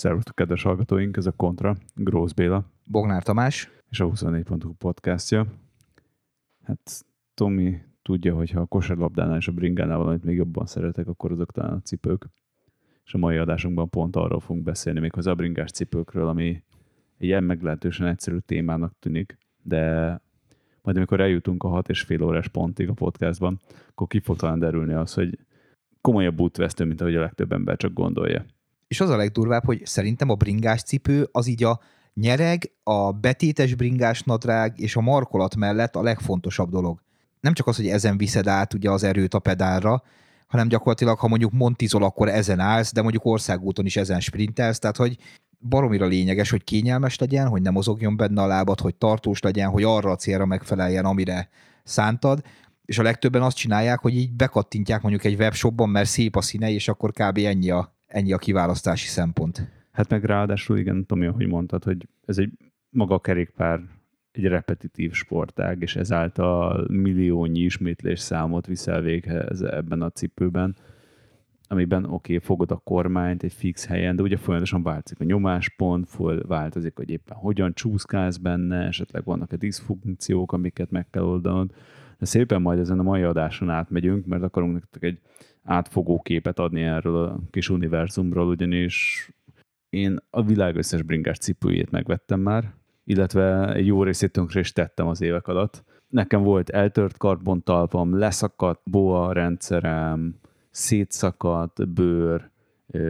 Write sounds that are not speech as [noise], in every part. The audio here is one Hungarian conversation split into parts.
Szervusztok, kedves hallgatóink, ez a Kontra, Grósz Béla Bognár Tamás. és a 24.hu podcastja. Hát Tomi tudja, hogy ha a kosárlabdánál és a bringánál valamit még jobban szeretek, akkor azok talán a cipők. És a mai adásunkban pont arról fogunk beszélni, még az bringás cipőkről, ami egy ilyen meglehetősen egyszerű témának tűnik, de majd amikor eljutunk a hat és fél órás pontig a podcastban, akkor ki fog talán derülni az, hogy komolyabb útvesztő, mint ahogy a legtöbb ember csak gondolja. És az a legdurvább, hogy szerintem a bringás cipő az így a nyereg, a betétes bringás nadrág és a markolat mellett a legfontosabb dolog. Nem csak az, hogy ezen viszed át ugye az erőt a pedálra, hanem gyakorlatilag, ha mondjuk montizol, akkor ezen állsz, de mondjuk országúton is ezen sprintelsz, tehát hogy baromira lényeges, hogy kényelmes legyen, hogy ne mozogjon benne a lábad, hogy tartós legyen, hogy arra a célra megfeleljen, amire szántad, és a legtöbben azt csinálják, hogy így bekattintják mondjuk egy webshopban, mert szép a színe, és akkor kb. ennyi a, ennyi a kiválasztási szempont. Hát meg ráadásul igen, Tomi, ahogy mondtad, hogy ez egy maga a kerékpár egy repetitív sportág, és ezáltal milliónyi ismétlés számot viszel véghez ebben a cipőben, amiben oké, okay, fogod a kormányt egy fix helyen, de ugye folyamatosan változik a nyomáspont, változik, hogy éppen hogyan csúszkálsz benne, esetleg vannak-e diszfunkciók, amiket meg kell oldanod. De szépen majd ezen a mai adáson átmegyünk, mert akarunk nektek egy átfogó képet adni erről a kis univerzumról, ugyanis én a világ összes bringás cipőjét megvettem már, illetve egy jó részét tönkre is tettem az évek alatt. Nekem volt eltört karbontalpam, leszakadt boa rendszerem, szétszakadt bőr,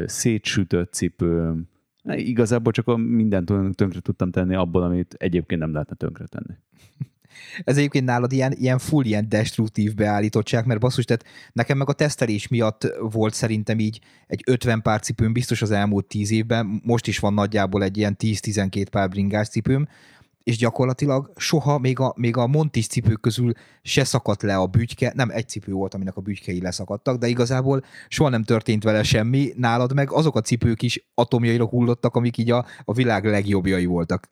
szétsütött cipőm. Igazából csak a mindent tönkre tudtam tenni abból, amit egyébként nem lehetne tönkre tenni. Ez egyébként nálad ilyen, ilyen full, ilyen destruktív beállítottság, mert basszus, tehát nekem meg a tesztelés miatt volt szerintem így egy 50 pár cipőm biztos az elmúlt 10 évben, most is van nagyjából egy ilyen 10-12 pár bringás cipőm, és gyakorlatilag soha még a, még a Montis cipők közül se szakadt le a bütyke, nem egy cipő volt, aminek a bütykei leszakadtak, de igazából soha nem történt vele semmi, nálad meg azok a cipők is atomjaira hullottak, amik így a, a világ legjobbjai voltak.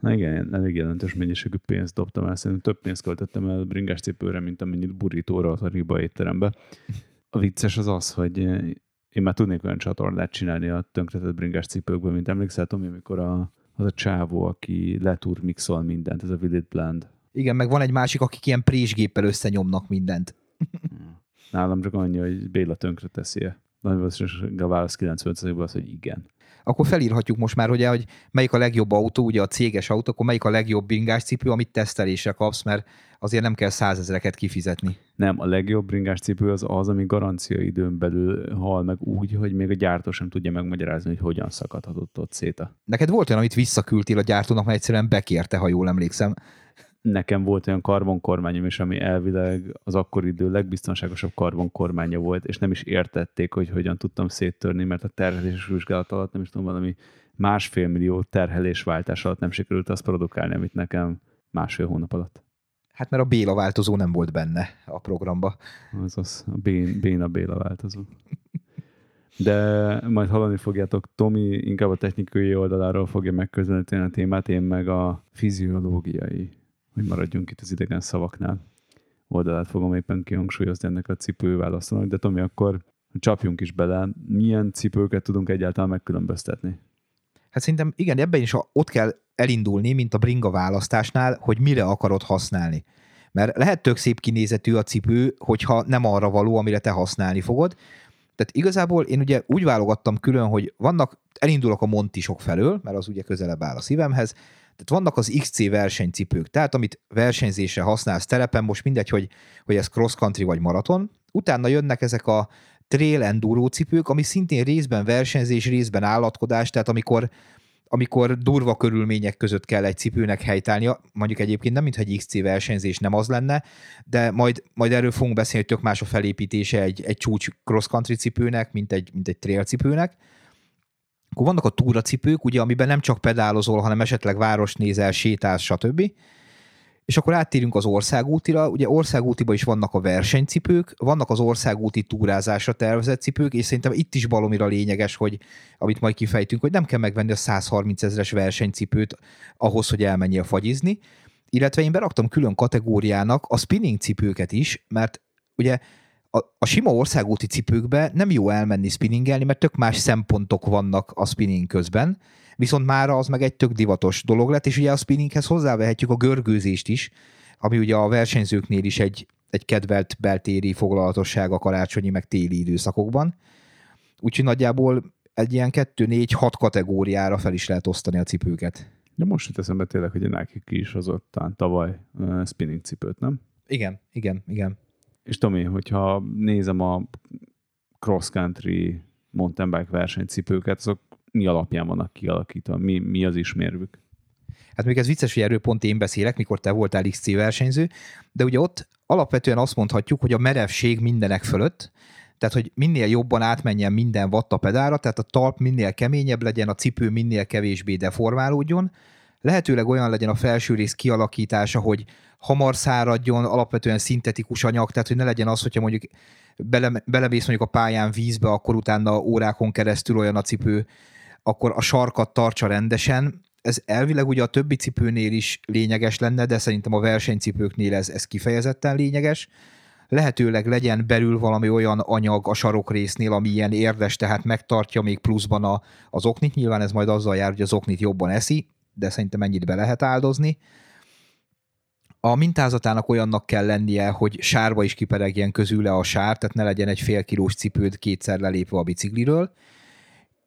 Na igen, elég jelentős mennyiségű pénzt dobtam el, szerintem több pénzt költöttem el bringás cipőre, mint amennyit burítóra a riba étterembe. A vicces az az, hogy én már tudnék olyan csatornát csinálni a tönkretett bringás cipőkből, mint emlékszel, Tomi, amikor a, az a csávó, aki letúr mixol mindent, ez a Willit Bland. Igen, meg van egy másik, akik ilyen présgéppel összenyomnak mindent. Nálam csak annyi, hogy Béla tönkre teszi -e. Nagy valószínűleg a válasz 90 az, hogy igen akkor felírhatjuk most már, ugye, hogy melyik a legjobb autó, ugye a céges autó, akkor melyik a legjobb bringás cipő, amit tesztelésre kapsz, mert azért nem kell százezereket kifizetni. Nem, a legjobb bringás cipő az az, ami garancia időn belül hal meg úgy, hogy még a gyártó sem tudja megmagyarázni, hogy hogyan szakadhatott ott szét. Neked volt olyan, amit visszaküldtél a gyártónak, mert egyszerűen bekérte, ha jól emlékszem nekem volt olyan karbonkormányom is, ami elvileg az akkori idő legbiztonságosabb karbonkormánya volt, és nem is értették, hogy hogyan tudtam széttörni, mert a terheléses vizsgálat alatt nem is tudom, valami másfél millió terhelésváltás alatt nem sikerült azt produkálni, amit nekem másfél hónap alatt. Hát mert a Béla változó nem volt benne a programba. Az az, a Bén, Béna Béla változó. De majd hallani fogjátok, Tomi inkább a technikai oldaláról fogja megközelíteni a témát, én meg a fiziológiai hogy maradjunk itt az idegen szavaknál. Oldalát fogom éppen kihangsúlyozni ennek a cipőválasztónak, de Tomi, akkor csapjunk is bele. Milyen cipőket tudunk egyáltalán megkülönböztetni? Hát szerintem igen, ebben is ott kell elindulni, mint a bringa választásnál, hogy mire akarod használni. Mert lehet tök szép kinézetű a cipő, hogyha nem arra való, amire te használni fogod. Tehát igazából én ugye úgy válogattam külön, hogy vannak, elindulok a montisok felől, mert az ugye közelebb áll a szívemhez, tehát vannak az XC versenycipők, tehát amit versenyzésre használsz telepen, most mindegy, hogy, hogy ez cross country vagy maraton, utána jönnek ezek a trail enduro cipők, ami szintén részben versenyzés, részben állatkodás, tehát amikor, amikor durva körülmények között kell egy cipőnek helytállnia, mondjuk egyébként nem, mintha egy XC versenyzés nem az lenne, de majd, majd erről fogunk beszélni, hogy tök más a felépítése egy, egy csúcs cross country cipőnek, mint egy, mint egy trail cipőnek. Akkor vannak a túracipők, ugye, amiben nem csak pedálozol, hanem esetleg város nézel, sétálsz, stb. És akkor áttérünk az országútira. Ugye országútiban is vannak a versenycipők, vannak az országúti túrázásra tervezett cipők, és szerintem itt is balomira lényeges, hogy amit majd kifejtünk, hogy nem kell megvenni a 130 ezeres versenycipőt ahhoz, hogy elmenjél fagyizni. Illetve én beraktam külön kategóriának a spinning cipőket is, mert ugye a, a sima országúti cipőkbe nem jó elmenni spinningelni, mert tök más szempontok vannak a spinning közben, viszont már az meg egy tök divatos dolog lett, és ugye a spinninghez hozzávehetjük a görgőzést is, ami ugye a versenyzőknél is egy, egy kedvelt beltéri foglalatosság a karácsonyi meg téli időszakokban. Úgyhogy nagyjából egy ilyen 2-4-6 kategóriára fel is lehet osztani a cipőket. De most jut eszembe tényleg, hogy a Nike ki is hozott tavaly uh, spinning cipőt, nem? Igen, igen, igen. És Tomi, hogyha nézem a cross-country mountain bike versenycipőket, azok mi alapján vannak kialakítva? Mi, mi az ismérvük? Hát még ez vicces, hogy erről pont én beszélek, mikor te voltál XC versenyző, de ugye ott alapvetően azt mondhatjuk, hogy a merevség mindenek fölött, tehát hogy minél jobban átmenjen minden watt a pedára, tehát a talp minél keményebb legyen, a cipő minél kevésbé deformálódjon, lehetőleg olyan legyen a felső rész kialakítása, hogy hamar száradjon, alapvetően szintetikus anyag, tehát hogy ne legyen az, hogyha mondjuk bele, belemész mondjuk a pályán vízbe, akkor utána órákon keresztül olyan a cipő, akkor a sarkat tartsa rendesen. Ez elvileg ugye a többi cipőnél is lényeges lenne, de szerintem a versenycipőknél ez, ez kifejezetten lényeges. Lehetőleg legyen belül valami olyan anyag a sarokrésznél, ami ilyen érdes, tehát megtartja még pluszban a, az oknit. Nyilván ez majd azzal jár, hogy az oknit jobban eszi, de szerintem ennyit be lehet áldozni. A mintázatának olyannak kell lennie, hogy sárba is kiperegjen közüle a sár, tehát ne legyen egy fél kilós cipőd kétszer lelépve a bicikliről,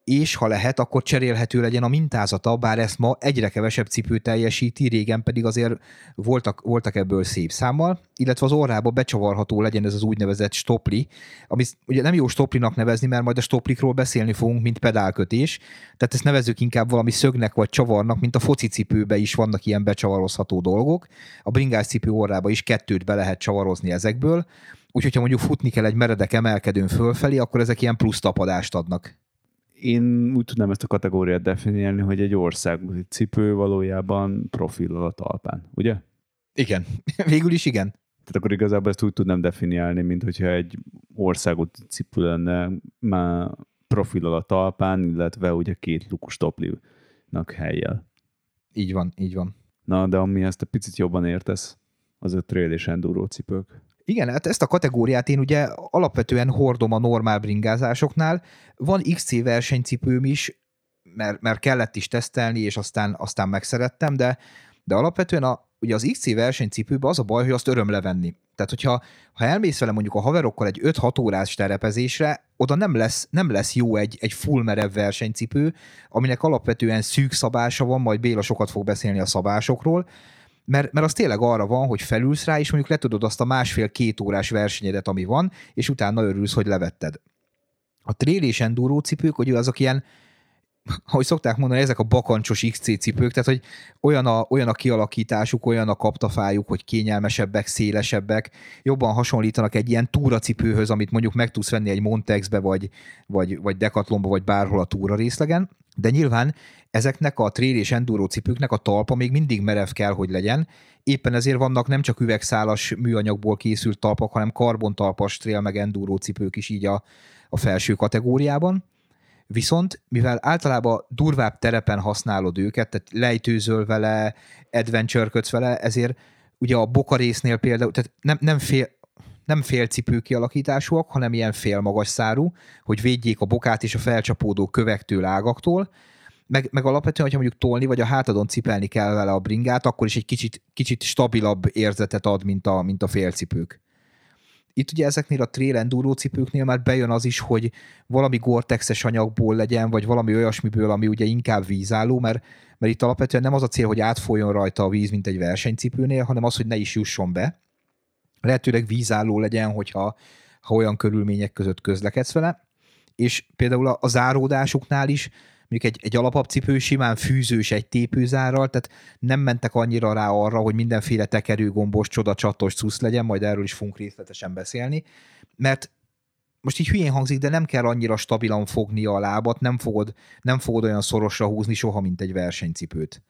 és ha lehet, akkor cserélhető legyen a mintázata, bár ezt ma egyre kevesebb cipő teljesíti, régen pedig azért voltak, voltak ebből szép számmal, illetve az orrába becsavarható legyen ez az úgynevezett stopli, ami ugye nem jó stoplinak nevezni, mert majd a stoplikról beszélni fogunk, mint pedálkötés, tehát ezt nevezzük inkább valami szögnek vagy csavarnak, mint a foci cipőbe is vannak ilyen becsavarozható dolgok, a bringás cipő orrába is kettőt be lehet csavarozni ezekből, úgyhogy ha mondjuk futni kell egy meredek emelkedőn fölfelé, akkor ezek ilyen plusz tapadást adnak én úgy tudnám ezt a kategóriát definiálni, hogy egy országúti cipő valójában profil a talpán, ugye? Igen, [laughs] végül is igen. Tehát akkor igazából ezt úgy tudnám definiálni, mint hogyha egy országúti cipő lenne már profil a talpán, illetve ugye két lukus toplinak helyjel. Így van, így van. Na, de ami ezt a picit jobban értesz, az a trail és enduro cipők. Igen, hát ezt a kategóriát én ugye alapvetően hordom a normál bringázásoknál. Van XC versenycipőm is, mert, mert kellett is tesztelni, és aztán, aztán megszerettem, de, de alapvetően a, ugye az XC versenycipőben az a baj, hogy azt öröm levenni. Tehát, hogyha ha elmész vele mondjuk a haverokkal egy 5-6 órás terepezésre, oda nem lesz, nem lesz jó egy, egy full merev versenycipő, aminek alapvetően szűk szabása van, majd Béla sokat fog beszélni a szabásokról, mert, mert az tényleg arra van, hogy felülsz rá, és mondjuk letudod azt a másfél-két órás versenyedet, ami van, és utána örülsz, hogy levetted. A trail és enduro cipők, hogy azok ilyen, ahogy szokták mondani, ezek a bakancsos XC cipők, tehát hogy olyan a, olyan a kialakításuk, olyan a kaptafájuk, hogy kényelmesebbek, szélesebbek, jobban hasonlítanak egy ilyen túracipőhöz, amit mondjuk meg tudsz venni egy Montexbe, vagy, vagy, vagy Decathlonba, vagy bárhol a túra részlegen, de nyilván ezeknek a trail és enduro cipőknek a talpa még mindig merev kell, hogy legyen. Éppen ezért vannak nem csak üvegszálas műanyagból készült talpak, hanem karbontalpas trail meg enduro cipők is így a, a felső kategóriában. Viszont, mivel általában durvább terepen használod őket, tehát lejtőzöl vele, adventure vele, ezért ugye a bokarésznél például, tehát nem, nem fél, nem félcipő kialakításúak, hanem ilyen félmagas szárú, hogy védjék a bokát és a felcsapódó kövektől, ágaktól, meg, meg alapvetően, hogyha mondjuk tolni, vagy a hátadon cipelni kell vele a bringát, akkor is egy kicsit, kicsit stabilabb érzetet ad, mint a, mint a félcipők. Itt ugye ezeknél a trail enduro cipőknél már bejön az is, hogy valami gortexes anyagból legyen, vagy valami olyasmiből, ami ugye inkább vízálló, mert, mert itt alapvetően nem az a cél, hogy átfoljon rajta a víz, mint egy versenycipőnél, hanem az, hogy ne is jusson be lehetőleg vízálló legyen, hogyha ha olyan körülmények között közlekedsz vele, és például a, a záródásuknál is mondjuk egy, egy alapabb cipő simán fűzős egy tépőzárral, tehát nem mentek annyira rá arra, hogy mindenféle tekerőgombos, csoda csatos cusz legyen, majd erről is fogunk részletesen beszélni, mert most így hülyén hangzik, de nem kell annyira stabilan fogni a lábat, nem fogod, nem fogod olyan szorosra húzni soha, mint egy versenycipőt.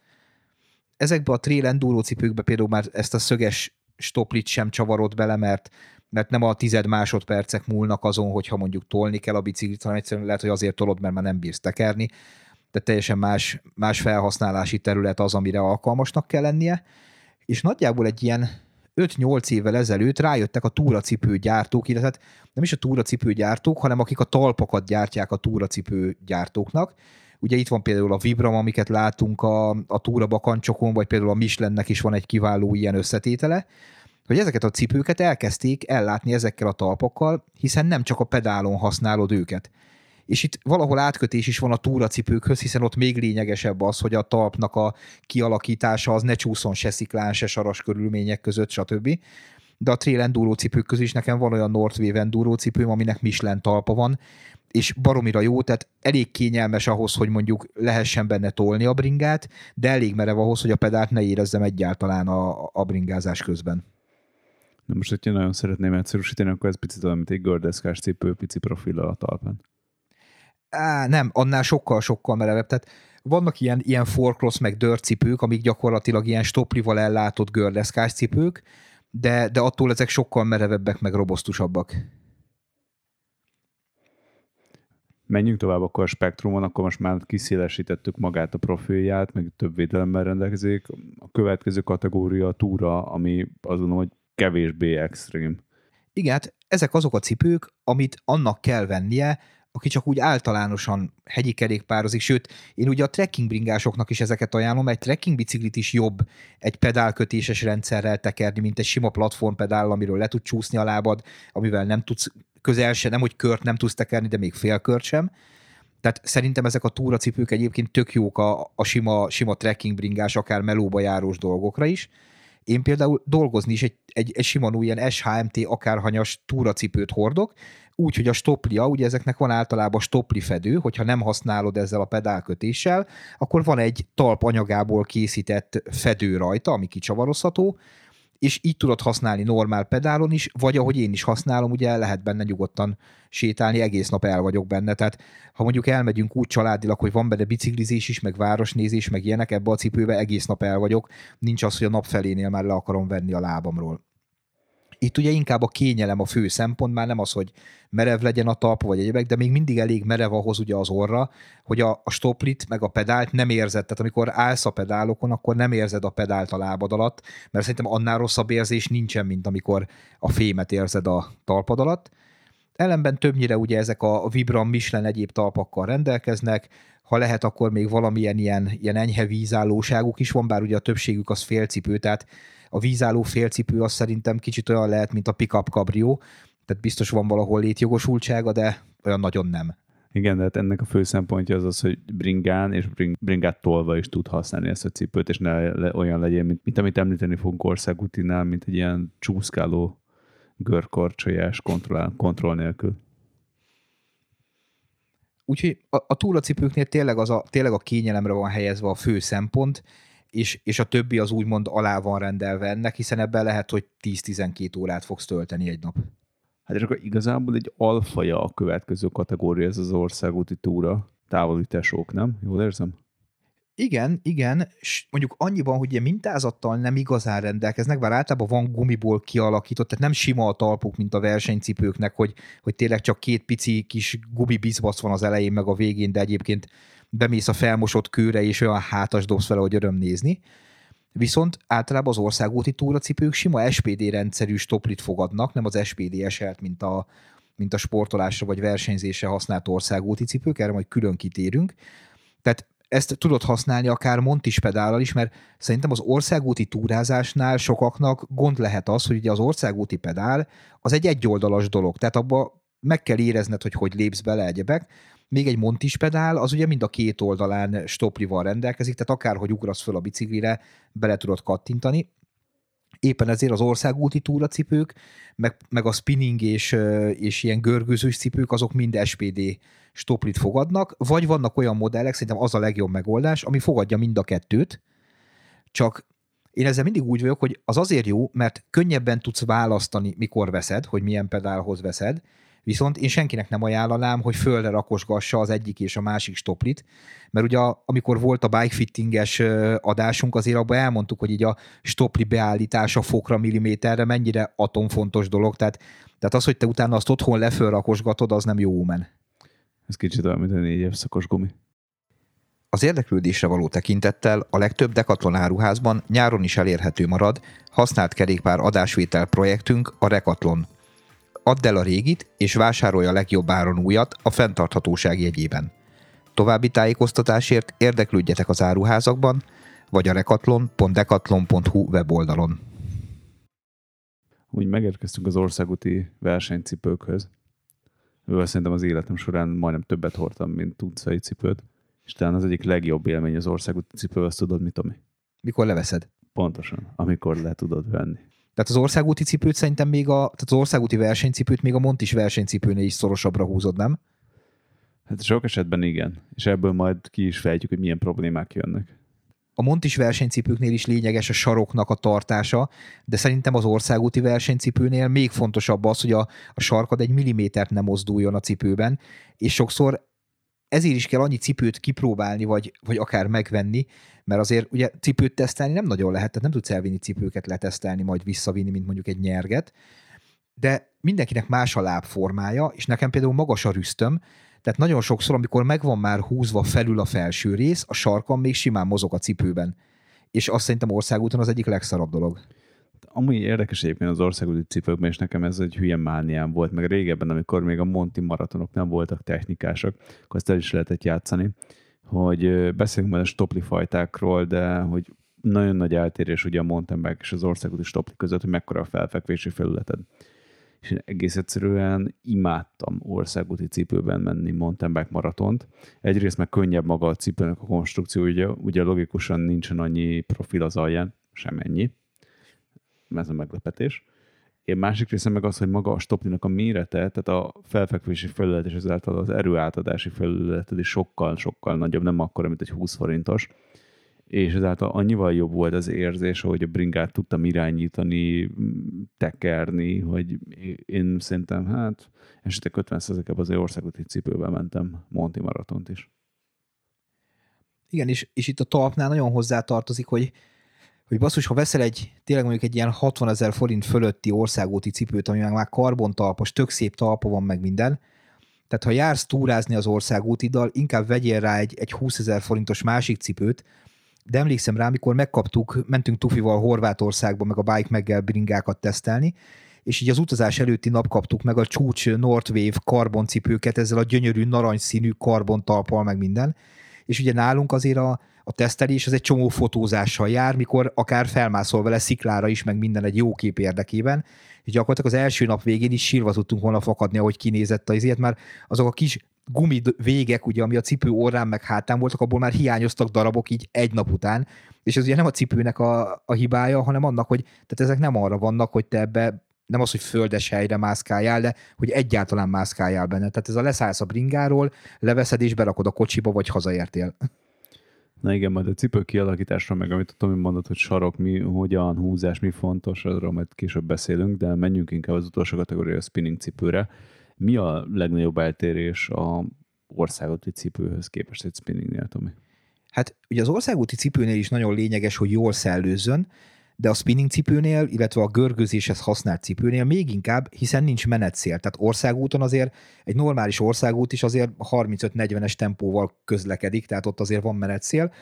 Ezekbe a trail enduro cipőkbe például már ezt a szöges stoplit sem csavarod bele, mert, mert nem a tized másodpercek múlnak azon, hogyha mondjuk tolni kell a biciklit, hanem egyszerűen lehet, hogy azért tolod, mert már nem bírsz tekerni, de teljesen más, más felhasználási terület az, amire alkalmasnak kell lennie, és nagyjából egy ilyen 5-8 évvel ezelőtt rájöttek a túracipő gyártók, illetve hát nem is a túracipő gyártók, hanem akik a talpakat gyártják a túracipő gyártóknak. Ugye itt van például a Vibram, amiket látunk a, a túrabakancsokon, vagy például a Michelinnek is van egy kiváló ilyen összetétele, hogy ezeket a cipőket elkezdték ellátni ezekkel a talpakkal, hiszen nem csak a pedálon használod őket. És itt valahol átkötés is van a túracipőkhöz, hiszen ott még lényegesebb az, hogy a talpnak a kialakítása az ne csúszon se sziklán, se saras körülmények között, stb. De a trail enduro cipők közül is nekem van olyan Northwave enduro cipőm, aminek Michelin talpa van, és baromira jó, tehát elég kényelmes ahhoz, hogy mondjuk lehessen benne tolni a bringát, de elég merev ahhoz, hogy a pedált ne érezzem egyáltalán a, a bringázás közben. Na most, hogyha nagyon szeretném egyszerűsíteni, akkor ez picit olyan, mint egy gördeszkás cipő, pici profil a talpán. Á, nem, annál sokkal-sokkal merevebb. Tehát vannak ilyen, ilyen forkross meg cipők, amik gyakorlatilag ilyen stoplival ellátott gördeszkás cipők, de, de attól ezek sokkal merevebbek, meg robosztusabbak. Menjünk tovább akkor a spektrumon, akkor most már kiszélesítettük magát a profilját, meg több védelemmel rendelkezik. A következő kategória a túra, ami azt gondolom, hogy kevésbé extrém. Igen, hát ezek azok a cipők, amit annak kell vennie, aki csak úgy általánosan hegyi kerékpározik, sőt, én ugye a trekking bringásoknak is ezeket ajánlom, egy trekking biciklit is jobb egy pedálkötéses rendszerrel tekerni, mint egy sima platformpedál, amiről le tud csúszni a lábad, amivel nem tudsz közel se, nem hogy kört nem tudsz tekerni, de még fél kört sem. Tehát szerintem ezek a túracipők egyébként tök jók a, a sima, sima trekking bringás, akár melóba járós dolgokra is. Én például dolgozni is egy, egy, egy sima ilyen SHMT akárhanyas túracipőt hordok, úgy, hogy a stoplia, ugye ezeknek van általában stopli fedő, hogyha nem használod ezzel a pedálkötéssel, akkor van egy talp anyagából készített fedő rajta, ami kicsavarozható, és így tudod használni normál pedálon is, vagy ahogy én is használom, ugye lehet benne nyugodtan sétálni, egész nap el vagyok benne, tehát ha mondjuk elmegyünk úgy családilag, hogy van benne biciklizés is, meg városnézés, meg ilyenek, ebbe a cipőbe egész nap el vagyok, nincs az, hogy a nap felénél már le akarom venni a lábamról. Itt ugye inkább a kényelem a fő szempont, már nem az, hogy merev legyen a talp vagy egyebek, de még mindig elég merev ahhoz ugye az orra, hogy a, a stoplit meg a pedált nem érzed. Tehát amikor állsz a pedálokon, akkor nem érzed a pedált a lábad alatt, mert szerintem annál rosszabb érzés nincsen, mint amikor a fémet érzed a talpad alatt. Ellenben többnyire ugye ezek a Vibram Michelin egyéb talpakkal rendelkeznek, ha lehet, akkor még valamilyen ilyen, ilyen enyhe vízállóságuk is van, bár ugye a többségük az félcipő, tehát a vízálló félcipő az szerintem kicsit olyan lehet, mint a pickup cabrio, tehát biztos van valahol létjogosultsága, de olyan nagyon nem. Igen, de hát ennek a fő szempontja az az, hogy bringán és bring, bringát tolva is tud használni ezt a cipőt, és ne le, olyan legyen, mint, mint amit említeni fogunk országútinál, mint egy ilyen csúszkáló görkorcsolyás kontroll, kontroll nélkül. Úgyhogy a, a túlacipőknél tényleg, az a, tényleg a kényelemre van helyezve a fő szempont, és, és a többi az úgymond alá van rendelve ennek, hiszen ebben lehet, hogy 10-12 órát fogsz tölteni egy nap. Hát és akkor igazából egy alfaja a következő kategória, ez az országúti túra, távoli tesók, nem? Jól érzem? Igen, igen, és mondjuk annyiban, hogy ilyen mintázattal nem igazán rendelkeznek, bár általában van gumiból kialakított, tehát nem sima a talpuk, mint a versenycipőknek, hogy, hogy tényleg csak két pici kis gumibizbasz van az elején, meg a végén, de egyébként bemész a felmosott kőre, és olyan hátas dobsz vele, hogy öröm nézni. Viszont általában az országúti túracipők sima SPD rendszerű stoplit fogadnak, nem az SPD SL-t, mint a, mint a sportolásra vagy versenyzésre használt országúti cipők, erre majd külön kitérünk. Tehát ezt tudod használni akár montis pedállal is, mert szerintem az országúti túrázásnál sokaknak gond lehet az, hogy ugye az országúti pedál az egy egyoldalas dolog, tehát abba meg kell érezned, hogy hogy lépsz bele egyebek, még egy montis pedál, az ugye mind a két oldalán stoplival rendelkezik, tehát akárhogy ugrasz föl a biciklire, bele tudod kattintani. Éppen ezért az országúti túracipők, meg, meg a spinning és, és ilyen görgőzős cipők, azok mind SPD stoplit fogadnak, vagy vannak olyan modellek, szerintem az a legjobb megoldás, ami fogadja mind a kettőt, csak én ezzel mindig úgy vagyok, hogy az azért jó, mert könnyebben tudsz választani, mikor veszed, hogy milyen pedálhoz veszed, Viszont én senkinek nem ajánlanám, hogy földre rakosgassa az egyik és a másik stoplit, mert ugye amikor volt a bikefittinges adásunk, azért abban elmondtuk, hogy így a stopli beállítása fokra, milliméterre mennyire atomfontos dolog, tehát, tehát az, hogy te utána azt otthon lefölrakosgatod, az nem jó men. Ez kicsit olyan, mint a négy évszakos gumi. Az érdeklődésre való tekintettel a legtöbb Decathlon áruházban nyáron is elérhető marad használt kerékpár adásvétel projektünk a Rekatlon. Add el a régit, és vásárolja a legjobb áron újat a fenntarthatóság jegyében. További tájékoztatásért érdeklődjetek az áruházakban, vagy a rekatlon.decathlon.hu weboldalon. Úgy megérkeztünk az országúti versenycipőkhöz. Ővel szerintem az életem során majdnem többet hordtam, mint utcai cipőt. És talán az egyik legjobb élmény az országúti cipő, azt tudod, mit, Tomi? Mikor leveszed? Pontosan, amikor le tudod venni. Tehát az országúti cipőt szerintem még a, tehát az országúti versenycipőt még a Montis versenycipőnél is szorosabbra húzod, nem? Hát sok esetben igen, és ebből majd ki is fejtjük, hogy milyen problémák jönnek. A Montis versenycipőknél is lényeges a saroknak a tartása, de szerintem az országúti versenycipőnél még fontosabb az, hogy a, a sarkad egy millimétert nem mozduljon a cipőben, és sokszor ezért is kell annyi cipőt kipróbálni, vagy, vagy akár megvenni, mert azért ugye cipőt tesztelni nem nagyon lehet, tehát nem tudsz elvinni cipőket letesztelni, majd visszavinni, mint mondjuk egy nyerget, de mindenkinek más a lábformája, és nekem például magas a rüsztöm, tehát nagyon sokszor, amikor megvan már húzva felül a felső rész, a sarkam még simán mozog a cipőben. És azt szerintem országúton az egyik legszarabb dolog. Amúgy érdekes egyébként az országúti cipőkben, és nekem ez egy hülye mániám volt, meg régebben, amikor még a Monti maratonok nem voltak technikások, akkor ezt el is lehetett játszani, hogy beszélünk majd a stopli fajtákról, de hogy nagyon nagy eltérés ugye a mountain bike és az országúti stopli között, hogy mekkora a felfekvési felületed és én egész egyszerűen imádtam országúti cipőben menni mountain bike maratont. Egyrészt meg könnyebb maga a cipőnek a konstrukció, ugye, ugye logikusan nincsen annyi profil az alján, sem. Ez a meglepetés. Én másik része meg az, hogy maga a stoplinak a mérete, tehát a felfekvési felület és ezáltal az erőátadási felületed is sokkal-sokkal nagyobb, nem akkora, mint egy 20 forintos és ezáltal annyival jobb volt az érzés, hogy a bringát tudtam irányítani, tekerni, hogy én szerintem hát esetek 50 ában az országúti cipőben mentem Monti maratont is. Igen, és, és itt a talpnál nagyon hozzá tartozik, hogy, hogy basszus, ha veszel egy, tényleg mondjuk egy ilyen 60 ezer forint fölötti országúti cipőt, ami már karbontalpos, tök szép talpa van meg minden, tehát ha jársz túrázni az országútiddal, inkább vegyél rá egy, egy 20 ezer forintos másik cipőt, de emlékszem rá, amikor megkaptuk, mentünk Tufival Horvátországba, meg a Bike Meggel bringákat tesztelni, és így az utazás előtti nap kaptuk meg a csúcs Northwave karboncipőket ezzel a gyönyörű narancsszínű karbontalpal, meg minden. És ugye nálunk azért a, a tesztelés az egy csomó fotózással jár, mikor akár felmászol vele sziklára is, meg minden egy jó kép érdekében, és gyakorlatilag az első nap végén is sírva tudtunk volna fakadni, ahogy kinézett az ilyet, mert azok a kis gumi végek, ugye, ami a cipő orrán meg hátán voltak, abból már hiányoztak darabok így egy nap után, és ez ugye nem a cipőnek a, a hibája, hanem annak, hogy tehát ezek nem arra vannak, hogy te ebbe nem az, hogy földes helyre mászkáljál, de hogy egyáltalán mászkáljál benne. Tehát ez a leszállsz a bringáról, leveszed és berakod a kocsiba, vagy hazaértél. Na igen, majd a cipő kialakításra, meg amit Tomi mondott, hogy sarok, mi, hogyan, húzás, mi fontos, arról majd később beszélünk, de menjünk inkább az utolsó kategória a spinning cipőre. Mi a legnagyobb eltérés a országúti cipőhöz képest egy spinningnél, Tomi? Hát ugye az országúti cipőnél is nagyon lényeges, hogy jól szellőzzön, de a spinning cipőnél, illetve a görgőzéshez használt cipőnél még inkább, hiszen nincs menetszél. Tehát országúton azért egy normális országút is azért 35-40-es tempóval közlekedik, tehát ott azért van menetszél.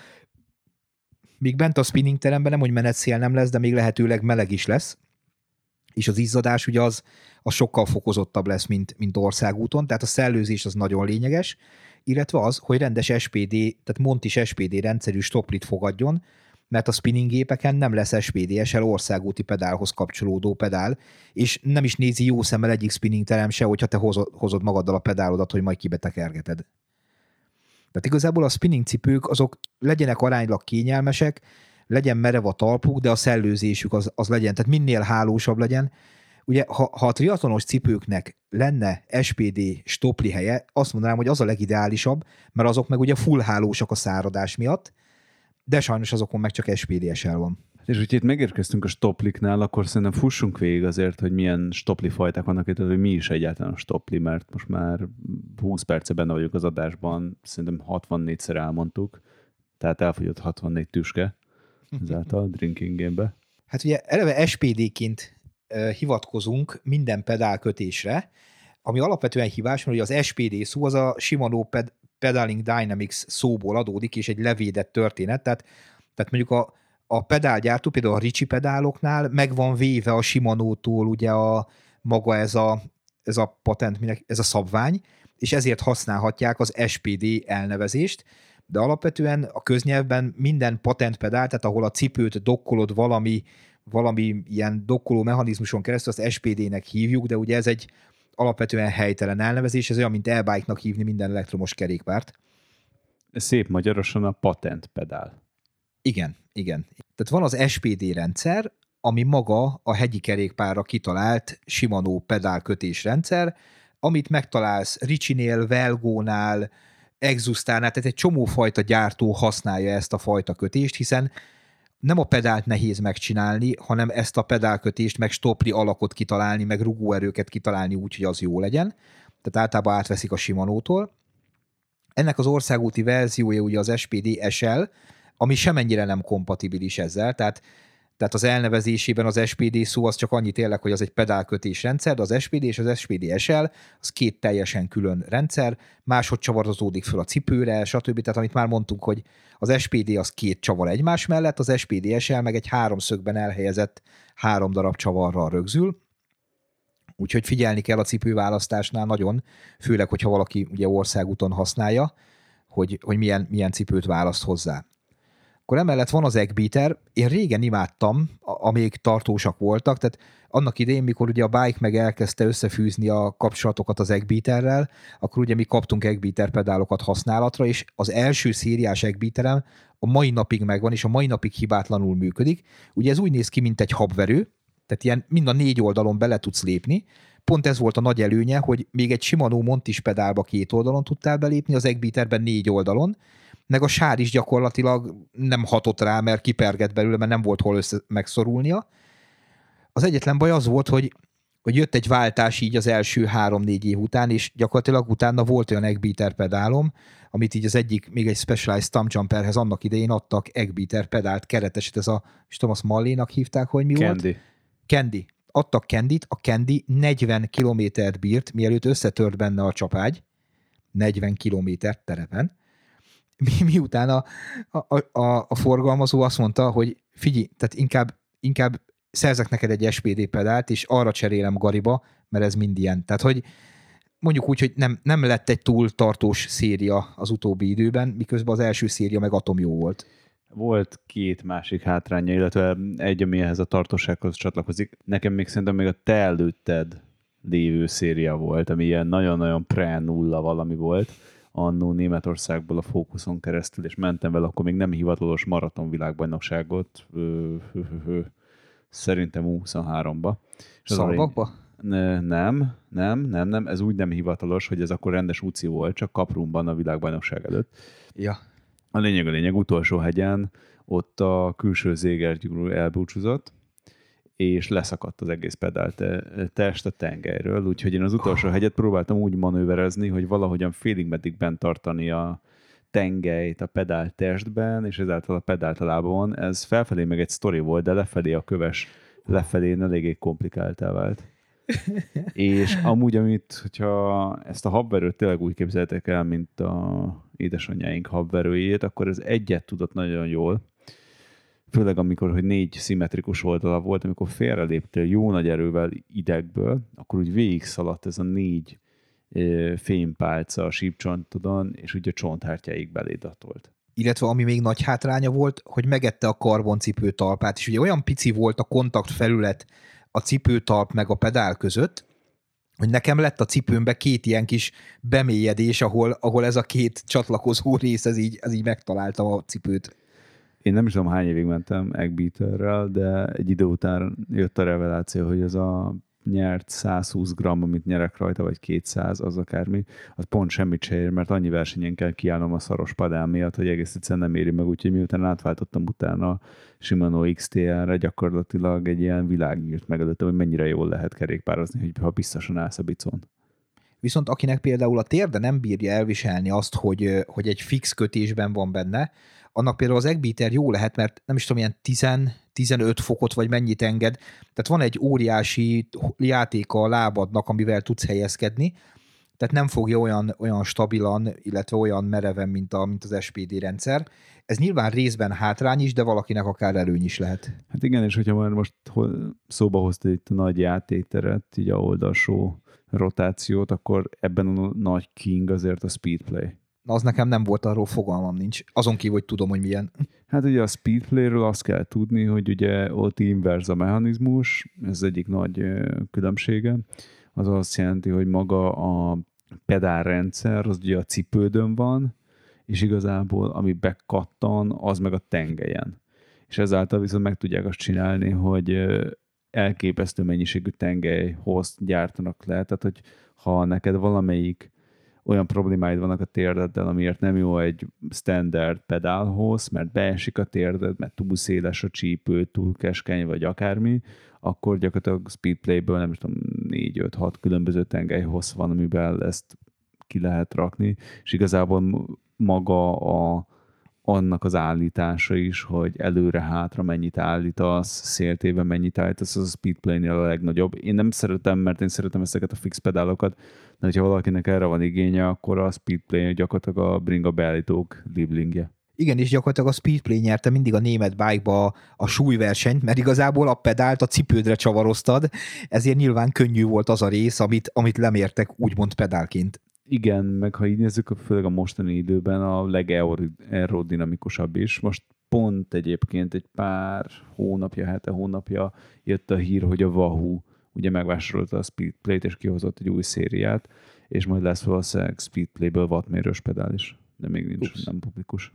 Míg bent a spinning teremben nem, hogy menetszél nem lesz, de még lehetőleg meleg is lesz, és az izzadás ugye az, az sokkal fokozottabb lesz, mint, mint országúton, tehát a szellőzés az nagyon lényeges, illetve az, hogy rendes SPD, tehát Montis SPD rendszerű stoplit fogadjon, mert a spinning gépeken nem lesz SPD-SL országúti pedálhoz kapcsolódó pedál, és nem is nézi jó szemmel egyik spinning terem se, hogyha te hozod, hozod magaddal a pedálodat, hogy majd kibetekergeted. Tehát igazából a spinning cipők azok legyenek aránylag kényelmesek, legyen merev a talpuk, de a szellőzésük az, az legyen, tehát minél hálósabb legyen. Ugye, ha, ha a triatlonos cipőknek lenne SPD stopli helye, azt mondanám, hogy az a legideálisabb, mert azok meg ugye full hálósak a száradás miatt, de sajnos azokon meg csak SPD-SL van. És hogyha itt megérkeztünk a stopliknál, akkor szerintem fussunk végig azért, hogy milyen stopli fajták vannak itt, hogy mi is egyáltalán a stopli, mert most már 20 perce benne vagyok az adásban, szerintem 64-szer elmondtuk, tehát elfogyott 64 tüske ezáltal a [laughs] drinking game-be. Hát ugye eleve SPD-ként hivatkozunk minden pedál kötésre, ami alapvetően hibás, mert az SPD szó az a Shimano ped, Pedaling Dynamics szóból adódik, és egy levédett történet, tehát, tehát mondjuk a, a pedálgyártó, például a Ricci pedáloknál meg van véve a Shimano-tól ugye a maga ez a, ez a patent, ez a szabvány, és ezért használhatják az SPD elnevezést, de alapvetően a köznyelvben minden patentpedál, tehát ahol a cipőt dokkolod valami, valami ilyen dokkoló mechanizmuson keresztül, azt SPD-nek hívjuk, de ugye ez egy alapvetően helytelen elnevezés, ez olyan, mint e-bike-nak hívni minden elektromos kerékpárt. Szép magyarosan a patentpedál. Igen, igen. Tehát van az SPD rendszer, ami maga a hegyi kerékpárra kitalált Shimano pedálkötés rendszer, amit megtalálsz Ricsinél, Velgónál, Exustánál, tehát egy csomó fajta gyártó használja ezt a fajta kötést, hiszen nem a pedált nehéz megcsinálni, hanem ezt a pedálkötést, meg stopli alakot kitalálni, meg rugóerőket kitalálni úgy, hogy az jó legyen. Tehát általában átveszik a Shimano-tól. Ennek az országúti verziója ugye az SPD SL, ami semennyire nem kompatibilis ezzel, tehát tehát az elnevezésében az SPD szó az csak annyit tényleg, hogy az egy pedálkötés rendszer, de az SPD és az SPD SL az két teljesen külön rendszer, máshogy csavarozódik föl a cipőre, stb. Tehát amit már mondtunk, hogy az SPD az két csavar egymás mellett, az SPD SL meg egy háromszögben elhelyezett három darab csavarral rögzül, Úgyhogy figyelni kell a cipőválasztásnál nagyon, főleg, hogyha valaki ugye országúton használja, hogy, hogy milyen, milyen cipőt választ hozzá. Akkor emellett van az Eggbeater, én régen imádtam, amíg tartósak voltak, tehát annak idején, mikor ugye a bike meg elkezdte összefűzni a kapcsolatokat az Eggbeaterrel, akkor ugye mi kaptunk Eggbeater pedálokat használatra, és az első szériás Eggbeaterem a mai napig megvan, és a mai napig hibátlanul működik. Ugye ez úgy néz ki, mint egy habverő, tehát ilyen mind a négy oldalon bele tudsz lépni, pont ez volt a nagy előnye, hogy még egy Shimano Montis pedálba két oldalon tudtál belépni, az Eggbeaterben négy oldalon, meg a sár is gyakorlatilag nem hatott rá, mert kipergett belőle, mert nem volt hol össze megszorulnia. Az egyetlen baj az volt, hogy, hogy jött egy váltás így az első három-négy év után, és gyakorlatilag utána volt olyan Eggbeater pedálom, amit így az egyik, még egy Specialized Thumb Jumperhez annak idején adtak Eggbeater pedált kereteset, ez a, és tudom, azt Mallénak hívták, hogy mi Candy. volt? Candy. Adtak Candy-t, a Candy 40 kilométert bírt, mielőtt összetört benne a csapágy, 40 kilométer terepen, mi, miután a, a, a, a forgalmazó azt mondta, hogy figyelj, tehát inkább, inkább szerzek neked egy SPD pedált, és arra cserélem Gariba, mert ez mind ilyen. Tehát, hogy mondjuk úgy, hogy nem, nem lett egy túl tartós széria az utóbbi időben, miközben az első széria meg atom jó volt. Volt két másik hátránya, illetve egy, ami ehhez a tartósághoz csatlakozik. Nekem még szerintem még a te előtted lévő széria volt, ami ilyen nagyon-nagyon pre-nulla valami volt annó Németországból a fókuszon keresztül, és mentem vele, akkor még nem hivatalos maraton világbajnokságot, szerintem 23-ba. Szalvakba? Ne, nem, nem, nem, nem, ez úgy nem hivatalos, hogy ez akkor rendes UCI volt, csak Kaprumban a világbajnokság előtt. Ja. A lényeg a lényeg, utolsó hegyen ott a külső zégergyúrú elbúcsúzott, és leszakadt az egész pedál test a tengelyről, úgyhogy én az utolsó hegyet próbáltam úgy manőverezni, hogy valahogyan félig meddig bent tartani a tengelyt a pedál testben, és ezáltal a pedált a lábon. Ez felfelé meg egy sztori volt, de lefelé a köves lefelé eléggé komplikáltá vált. és amúgy, amit, hogyha ezt a habverőt tényleg úgy képzeltek el, mint a édesanyjáink habverőjét, akkor ez egyet tudott nagyon jól, főleg amikor, hogy négy szimmetrikus oldala volt, amikor félreléptél jó nagy erővel idegből, akkor úgy végig szaladt ez a négy fémpálca a sípcsontodon, és ugye a csonthártyáig belédatolt. Illetve ami még nagy hátránya volt, hogy megette a karboncipő talpát, és ugye olyan pici volt a kontakt felület a cipőtalp meg a pedál között, hogy nekem lett a cipőmbe két ilyen kis bemélyedés, ahol, ahol ez a két csatlakozó rész, ez így, ez így megtalálta a cipőt. Én nem is tudom, hány évig mentem Eggbeaterrel, de egy idő után jött a reveláció, hogy ez a nyert 120 gram, amit nyerek rajta, vagy 200, az akármi, az pont semmit se ér, mert annyi versenyen kell kiállnom a szaros padán miatt, hogy egész egyszerűen nem éri meg, úgyhogy miután átváltottam utána Shimano XTR-re, gyakorlatilag egy ilyen világ nyílt meg előtte, hogy mennyire jól lehet kerékpározni, hogy ha biztosan állsz a bicon. Viszont akinek például a térde nem bírja elviselni azt, hogy, hogy egy fix kötésben van benne, annak például az Eggbeater jó lehet, mert nem is tudom, ilyen 10, 15 fokot vagy mennyit enged. Tehát van egy óriási játéka a lábadnak, amivel tudsz helyezkedni, tehát nem fogja olyan, olyan stabilan, illetve olyan mereven, mint, a, mint az SPD rendszer. Ez nyilván részben hátrány is, de valakinek akár előny is lehet. Hát igen, és hogyha már most szóba hozta itt a nagy játékteret, így a oldalsó rotációt, akkor ebben a nagy king azért a speedplay. Na, az nekem nem volt arról fogalmam nincs. Azon kívül, hogy tudom, hogy milyen. Hát ugye a speedplayről azt kell tudni, hogy ugye ott inverz a mechanizmus, ez egyik nagy különbsége. Az azt jelenti, hogy maga a pedálrendszer, az ugye a cipődön van, és igazából ami bekattan, az meg a tengelyen. És ezáltal viszont meg tudják azt csinálni, hogy elképesztő mennyiségű tengelyhoz gyártanak le, tehát hogy ha neked valamelyik olyan problémáid vannak a térdeddel, amiért nem jó egy standard pedálhoz, mert beesik a térded, mert túl széles a csípő, túl keskeny, vagy akármi, akkor gyakorlatilag speedplayből nem tudom, 4-5-6 különböző tengelyhoz van, amiben ezt ki lehet rakni, és igazából maga a, annak az állítása is, hogy előre-hátra mennyit állítasz, széltében mennyit állítasz, az a speedplay-nél a legnagyobb. Én nem szeretem, mert én szeretem ezeket a fix pedálokat, de hogyha valakinek erre van igénye, akkor a speedplay gyakorlatilag a bringa beállítók liblingje. Igen, és gyakorlatilag a Speedplay nyerte mindig a német bike a súlyversenyt, mert igazából a pedált a cipődre csavaroztad, ezért nyilván könnyű volt az a rész, amit, amit lemértek úgymond pedálként. Igen, meg ha így nézzük, főleg a mostani időben a legaerodinamikusabb is. Most pont egyébként egy pár hónapja, hete hónapja jött a hír, hogy a Wahoo ugye megvásárolta a Speedplay-t és kihozott egy új szériát, és majd lesz valószínűleg Speedplay-ből wattmérős pedál is, de még nincs, Ups. nem publikus.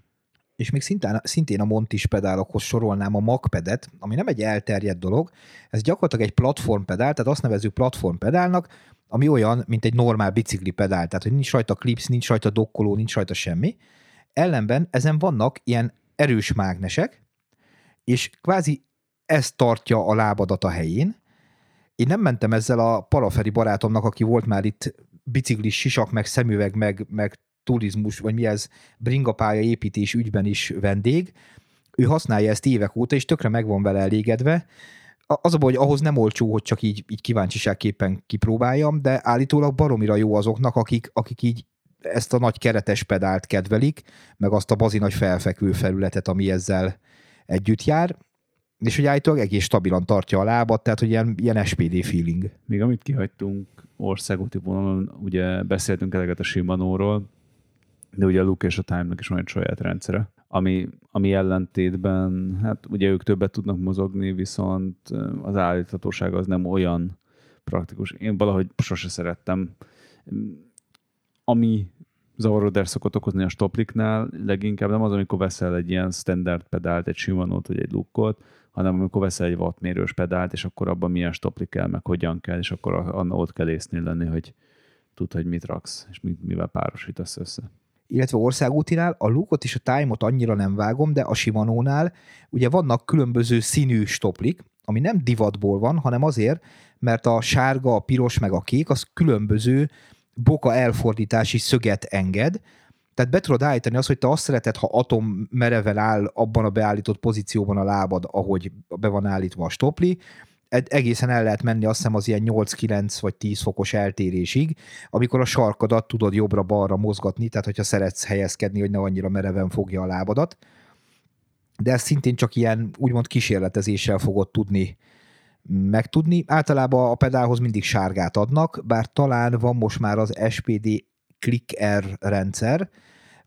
És még szintén, szintén a Montis pedálokhoz sorolnám a Magpedet, ami nem egy elterjedt dolog, ez gyakorlatilag egy platformpedál, tehát azt nevezük platformpedálnak, ami olyan, mint egy normál bicikli pedál, tehát hogy nincs rajta klips, nincs rajta dokkoló, nincs rajta semmi. Ellenben ezen vannak ilyen erős mágnesek, és kvázi ez tartja a lábadat a helyén. Én nem mentem ezzel a paraferi barátomnak, aki volt már itt biciklis sisak, meg szemüveg, meg, meg turizmus, vagy mi ez, bringapálya építés ügyben is vendég. Ő használja ezt évek óta, és tökre meg van vele elégedve az a baj, hogy ahhoz nem olcsó, hogy csak így, így kíváncsiságképpen kipróbáljam, de állítólag baromira jó azoknak, akik, akik így ezt a nagy keretes pedált kedvelik, meg azt a bazi nagy felfekvő felületet, ami ezzel együtt jár, és hogy állítólag egész stabilan tartja a lábat, tehát hogy ilyen, ilyen SPD feeling. Még amit kihagytunk országúti vonalon, ugye beszéltünk eleget a Shimano-ról, de ugye a Luke és a Time-nak is van egy saját rendszere, ami, ami ellentétben, hát ugye ők többet tudnak mozogni, viszont az állíthatóság az nem olyan praktikus. Én valahogy sose szerettem. Ami zavarodás szokott okozni a stopliknál, leginkább nem az, amikor veszel egy ilyen standard pedált, egy Shimano-t vagy egy lukkot, hanem amikor veszel egy wattmérős pedált, és akkor abban milyen stoplik kell, meg hogyan kell, és akkor ott kell észnél lenni, hogy tud, hogy mit raksz, és mivel párosítasz össze illetve országútinál a lukot és a time-ot annyira nem vágom, de a Shimano-nál ugye vannak különböző színű stoplik, ami nem divatból van, hanem azért, mert a sárga, a piros meg a kék az különböző boka elfordítási szöget enged, tehát be tudod állítani azt, hogy te azt szereted, ha atom mereven áll abban a beállított pozícióban a lábad, ahogy be van állítva a stopli, egészen el lehet menni azt hiszem az ilyen 8-9 vagy 10 fokos eltérésig, amikor a sarkadat tudod jobbra-balra mozgatni, tehát hogyha szeretsz helyezkedni, hogy ne annyira mereven fogja a lábadat. De ezt szintén csak ilyen úgymond kísérletezéssel fogod tudni megtudni. Általában a pedálhoz mindig sárgát adnak, bár talán van most már az SPD Click R rendszer,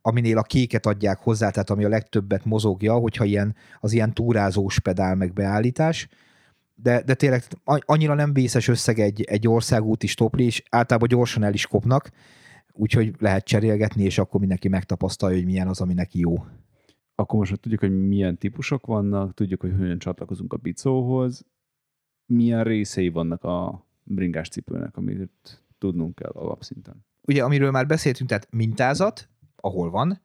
aminél a kéket adják hozzá, tehát ami a legtöbbet mozogja, hogyha ilyen, az ilyen túrázós pedál meg beállítás, de, de tényleg annyira nem vészes összeg egy, egy országúti stopli, és általában gyorsan el is kopnak, úgyhogy lehet cserélgetni, és akkor mindenki megtapasztalja, hogy milyen az, ami neki jó. Akkor most tudjuk, hogy milyen típusok vannak, tudjuk, hogy hogyan csatlakozunk a bicóhoz, milyen részei vannak a bringás cipőnek, amit tudnunk kell alapszinten. Ugye, amiről már beszéltünk, tehát mintázat, ahol van,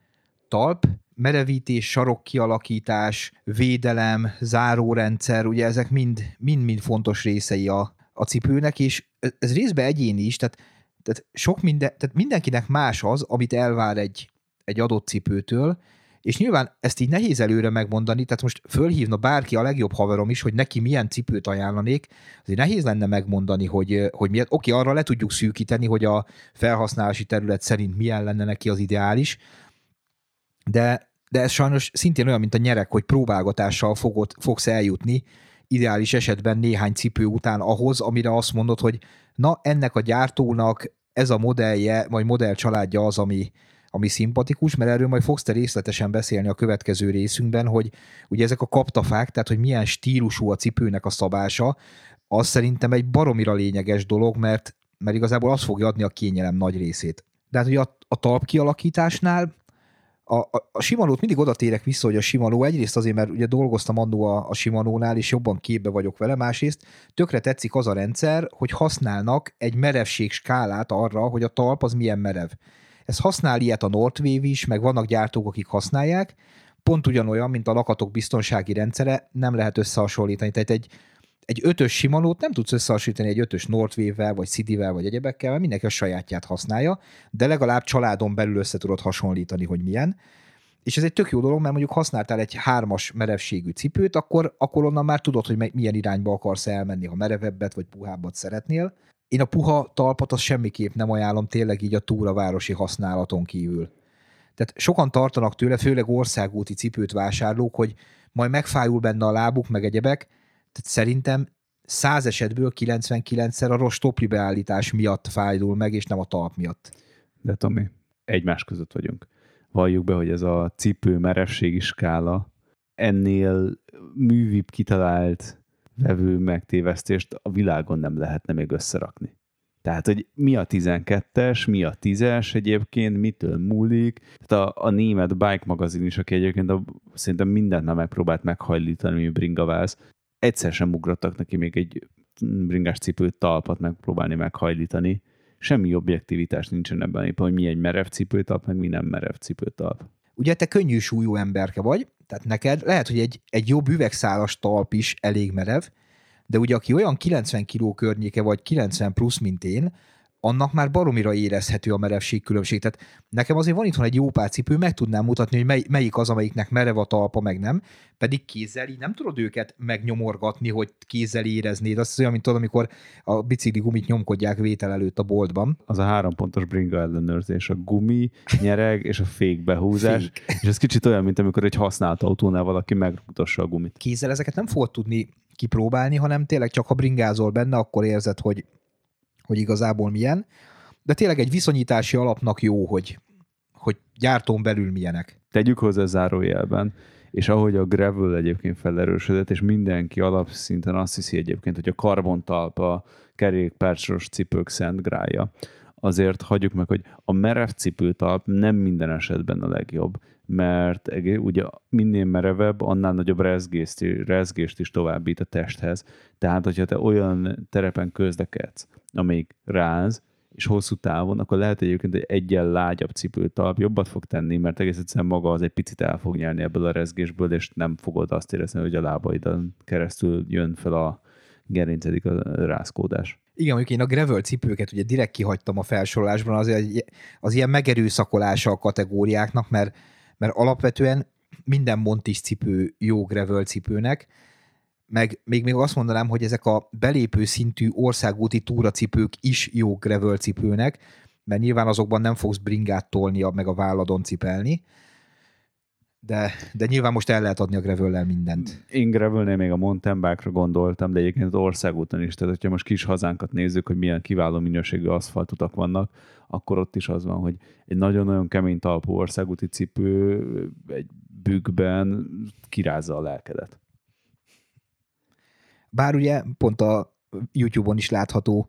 talp, merevítés, sarokkialakítás, védelem, zárórendszer, ugye ezek mind-mind fontos részei a, a cipőnek, és ez részben egyéni is, tehát, tehát sok minden, tehát mindenkinek más az, amit elvár egy, egy adott cipőtől, És nyilván ezt így nehéz előre megmondani, tehát most fölhívna bárki, a legjobb haverom is, hogy neki milyen cipőt ajánlanék, azért nehéz lenne megmondani, hogy, hogy miért. Oké, arra le tudjuk szűkíteni, hogy a felhasználási terület szerint milyen lenne neki az ideális, de, de ez sajnos szintén olyan, mint a nyerek, hogy próbálgatással fogod, fogsz eljutni, ideális esetben néhány cipő után ahhoz, amire azt mondod, hogy na, ennek a gyártónak ez a modellje, vagy modell családja az, ami, ami szimpatikus, mert erről majd fogsz te részletesen beszélni a következő részünkben, hogy ugye ezek a kaptafák, tehát hogy milyen stílusú a cipőnek a szabása, az szerintem egy baromira lényeges dolog, mert, mert igazából az fogja adni a kényelem nagy részét. De hát ugye a, a talp kialakításnál a, a, a Simanót mindig oda térek vissza, hogy a Simanó egyrészt azért, mert ugye dolgoztam annó a, a Simanónál, és jobban képbe vagyok vele, másrészt tökre tetszik az a rendszer, hogy használnak egy merevség skálát arra, hogy a talp az milyen merev. Ez használ ilyet a Northwave is, meg vannak gyártók, akik használják, pont ugyanolyan, mint a lakatok biztonsági rendszere, nem lehet összehasonlítani. Tehát egy, egy ötös Simanót nem tudsz összehasonlítani egy ötös Northwave-vel, vagy City-vel, vagy egyebekkel, mert mindenki a sajátját használja, de legalább családon belül össze tudod hasonlítani, hogy milyen. És ez egy tök jó dolog, mert mondjuk használtál egy hármas merevségű cipőt, akkor, akkor onnan már tudod, hogy milyen irányba akarsz elmenni, ha merevebbet vagy puhábbat szeretnél. Én a puha talpat azt semmiképp nem ajánlom tényleg így a túravárosi használaton kívül. Tehát sokan tartanak tőle, főleg országúti cipőt vásárlók, hogy majd megfájul benne a lábuk, meg egyebek, tehát szerintem 100 esetből 99-szer a rossz topli beállítás miatt fájdul meg, és nem a talp miatt. De Tomi, egymás között vagyunk. Valljuk be, hogy ez a cipő merevségi skála ennél művibb kitalált vevő megtévesztést a világon nem lehetne még összerakni. Tehát, hogy mi a 12-es, mi a 10-es egyébként, mitől múlik. Tehát a, a német Bike magazin is, aki egyébként a, szerintem mindent már megpróbált meghajlítani, mi bringaváz, egyszer sem ugrottak neki még egy bringás cipőt, talpat megpróbálni meghajlítani. Semmi objektivitás nincsen ebben, éppen, hogy mi egy merev cipőtalp, meg mi nem merev cipőtalp. Ugye te könnyű súlyú emberke vagy, tehát neked lehet, hogy egy, egy jobb üvegszálas talp is elég merev, de ugye aki olyan 90 kg környéke vagy 90 plusz, mint én, annak már baromira érezhető a merevség különbség. Tehát nekem azért van itthon egy jó pár cipő, meg tudnám mutatni, hogy mely, melyik az, amelyiknek merev a talpa, meg nem, pedig kézzel így nem tudod őket megnyomorgatni, hogy kézzel éreznéd. Azt olyan, mint tudod, amikor a bicikli gumit nyomkodják vétel előtt a boltban. Az a három pontos bringa ellenőrzés, a gumi, nyereg és a fék behúzás. Fék. És ez kicsit olyan, mint amikor egy használt autónál valaki megrugdossa a gumit. Kézzel ezeket nem fogod tudni kipróbálni, hanem tényleg csak ha bringázol benne, akkor érzed, hogy hogy igazából milyen, de tényleg egy viszonyítási alapnak jó, hogy, hogy gyártón belül milyenek. Tegyük hozzá zárójelben, és ahogy a gravel egyébként felerősödött, és mindenki alapszinten azt hiszi egyébként, hogy a karbontalpa kerékpársos cipők szent grája, azért hagyjuk meg, hogy a merev cipőtalp nem minden esetben a legjobb, mert ugye minél merevebb, annál nagyobb rezgést, rezgést is továbbít a testhez. Tehát, hogyha te olyan terepen közlekedsz, amelyik ráz, és hosszú távon, akkor lehet egyébként egy egyen lágyabb cipőtalp jobbat fog tenni, mert egész egyszerűen maga az egy picit el fog nyerni ebből a rezgésből, és nem fogod azt érezni, hogy a lábaidon keresztül jön fel a gerincedik a rázkódás. Igen, mondjuk én a gravel cipőket ugye direkt kihagytam a felsorolásban, az, az ilyen megerőszakolása a kategóriáknak, mert, mert alapvetően minden Montis cipő jó gravel cipőnek, meg még, még azt mondanám, hogy ezek a belépő szintű országúti túracipők is jó gravel cipőnek, mert nyilván azokban nem fogsz bringát tolni, meg a válladon cipelni, de, de nyilván most el lehet adni a gravel mindent. Én gravelnél még a mountain bike gondoltam, de egyébként az országúton is, tehát hogyha most kis hazánkat nézzük, hogy milyen kiváló minőségű aszfaltutak vannak, akkor ott is az van, hogy egy nagyon-nagyon kemény talpú országúti cipő egy bükkben kirázza a lelkedet. Bár ugye pont a YouTube-on is látható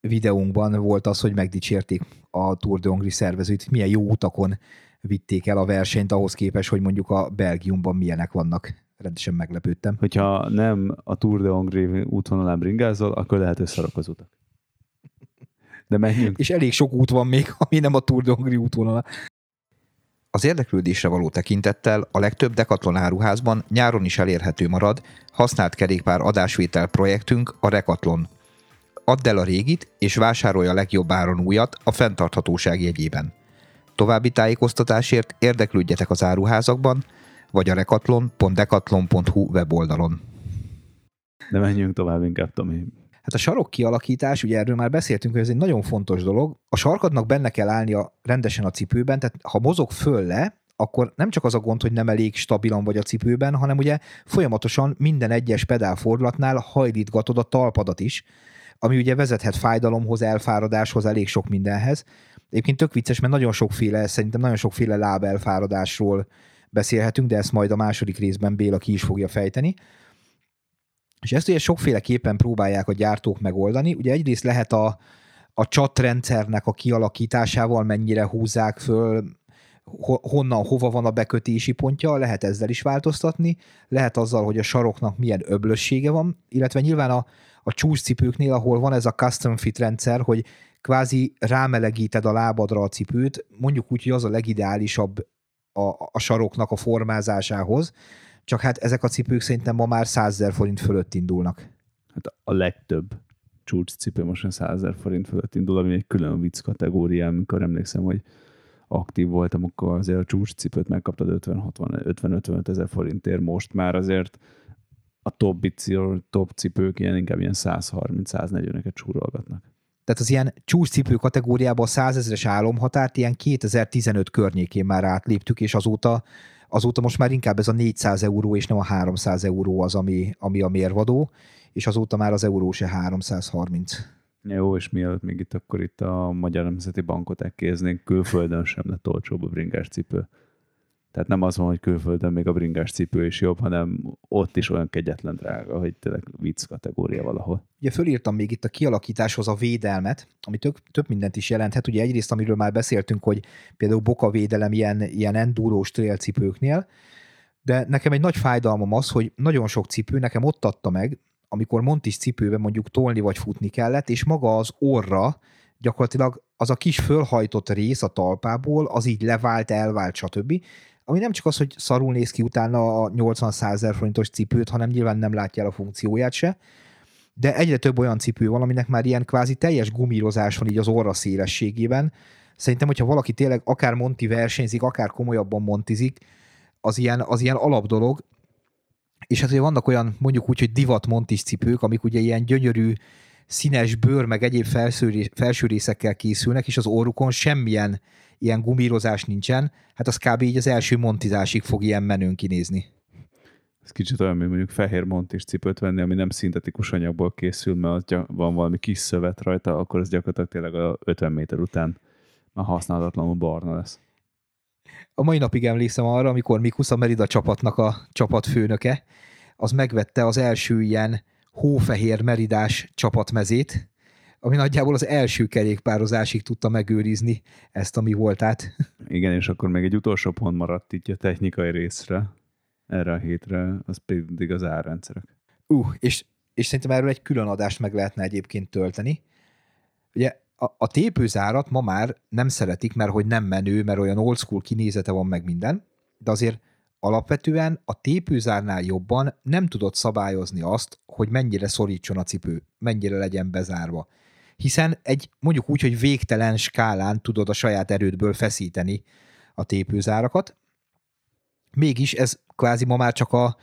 videónkban volt az, hogy megdicsérték a Tour de Hongrie szervezőt, milyen jó utakon vitték el a versenyt ahhoz képest, hogy mondjuk a Belgiumban milyenek vannak. Rendesen meglepődtem. Hogyha nem a Tour de Hongrie útvonalán bringázol, akkor lehet, szarok az utak. De menjünk. És elég sok út van még, [laughs] ami nem a Tour de Hongrie útvonala. Az érdeklődésre való tekintettel a legtöbb Decathlon áruházban nyáron is elérhető marad használt kerékpár adásvétel projektünk a Rekatlon. Add el a régit, és vásárolja a legjobb áron újat a fenntarthatóság jegyében. További tájékoztatásért érdeklődjetek az áruházakban, vagy a rekatlon.decathlon.hu weboldalon. De menjünk tovább inkább, Tomi. Hát a sarok kialakítás, ugye erről már beszéltünk, hogy ez egy nagyon fontos dolog. A sarkadnak benne kell állnia rendesen a cipőben, tehát ha mozog föl le, akkor nem csak az a gond, hogy nem elég stabilan vagy a cipőben, hanem ugye folyamatosan minden egyes pedálfordulatnál hajlítgatod a talpadat is, ami ugye vezethet fájdalomhoz, elfáradáshoz, elég sok mindenhez. Egyébként tök vicces, mert nagyon sokféle, szerintem nagyon sokféle lábelfáradásról beszélhetünk, de ezt majd a második részben Béla ki is fogja fejteni. És ezt ugye sokféleképpen próbálják a gyártók megoldani. Ugye egyrészt lehet a, a csatrendszernek a kialakításával mennyire húzzák föl, honnan, hova van a bekötési pontja, lehet ezzel is változtatni, lehet azzal, hogy a saroknak milyen öblössége van, illetve nyilván a, a csúcscipőknél, ahol van ez a custom fit rendszer, hogy kvázi rámelegíted a lábadra a cipőt, mondjuk úgy, hogy az a legideálisabb a, a saroknak a formázásához, csak hát ezek a cipők szerintem ma már 100 000 forint fölött indulnak. Hát a legtöbb csúcscipő most 100 000 forint fölött indul, ami egy külön vicc kategória, amikor emlékszem, hogy aktív voltam, akkor azért a csúcscipőt megkaptad 50-55 ezer forintért, most már azért a top, top cipők ilyen inkább ilyen 130-140-eket csúrolgatnak. Tehát az ilyen csúcscipő kategóriában a 100 ezeres álomhatárt ilyen 2015 környékén már átléptük, és azóta, azóta most már inkább ez a 400 euró, és nem a 300 euró az, ami, ami a mérvadó, és azóta már az euró se 330. Jó, és mielőtt még itt akkor itt a Magyar Nemzeti Bankot elkéznénk, külföldön sem lett olcsóbb a bringás cipő. Tehát nem az van, hogy külföldön még a bringás cipő is jobb, hanem ott is olyan kegyetlen drága, hogy tényleg vicc kategória valahol. Ugye fölírtam még itt a kialakításhoz a védelmet, ami tök, több mindent is jelenthet. Ugye egyrészt, amiről már beszéltünk, hogy például bokavédelem ilyen, ilyen endurós cipőknél, de nekem egy nagy fájdalmam az, hogy nagyon sok cipő nekem ott adta meg, amikor Montis cipőben mondjuk tolni vagy futni kellett, és maga az orra gyakorlatilag az a kis fölhajtott rész a talpából, az így levált, elvált, stb. Ami nem csak az, hogy szarul néz ki utána a 80-100 ezer forintos cipőt, hanem nyilván nem látja el a funkcióját se, de egyre több olyan cipő van, aminek már ilyen kvázi teljes gumírozás van így az orra szélességében. Szerintem, hogyha valaki tényleg akár monti versenyzik, akár komolyabban montizik, az ilyen, az ilyen alapdolog, és hát ugye vannak olyan mondjuk úgy, hogy divat montis cipők, amik ugye ilyen gyönyörű, színes bőr, meg egyéb felső részekkel készülnek, és az orrukon semmilyen ilyen gumírozás nincsen, hát az kb. így az első montizásig fog ilyen menőn kinézni. Ez kicsit olyan, mint mondjuk fehér montis cipőt venni, ami nem szintetikus anyagból készül, mert az van valami kis szövet rajta, akkor ez gyakorlatilag tényleg a 50 méter után már használatlanul barna lesz. A mai napig emlékszem arra, amikor Mikusz a Merida csapatnak a csapatfőnöke, az megvette az első ilyen hófehér meridás csapatmezét, ami nagyjából az első kerékpározásig tudta megőrizni ezt a mi voltát. Igen, és akkor még egy utolsó pont maradt itt a technikai részre, erre a hétre, az pedig az árrendszerek. Uh, és, és szerintem erről egy külön adást meg lehetne egyébként tölteni. Ugye a, a tépőzárat ma már nem szeretik, mert hogy nem menő, mert olyan old school kinézete van meg minden, de azért alapvetően a tépőzárnál jobban nem tudod szabályozni azt, hogy mennyire szorítson a cipő, mennyire legyen bezárva. Hiszen egy mondjuk úgy, hogy végtelen skálán tudod a saját erődből feszíteni a tépőzárakat, mégis ez kvázi ma már csak a,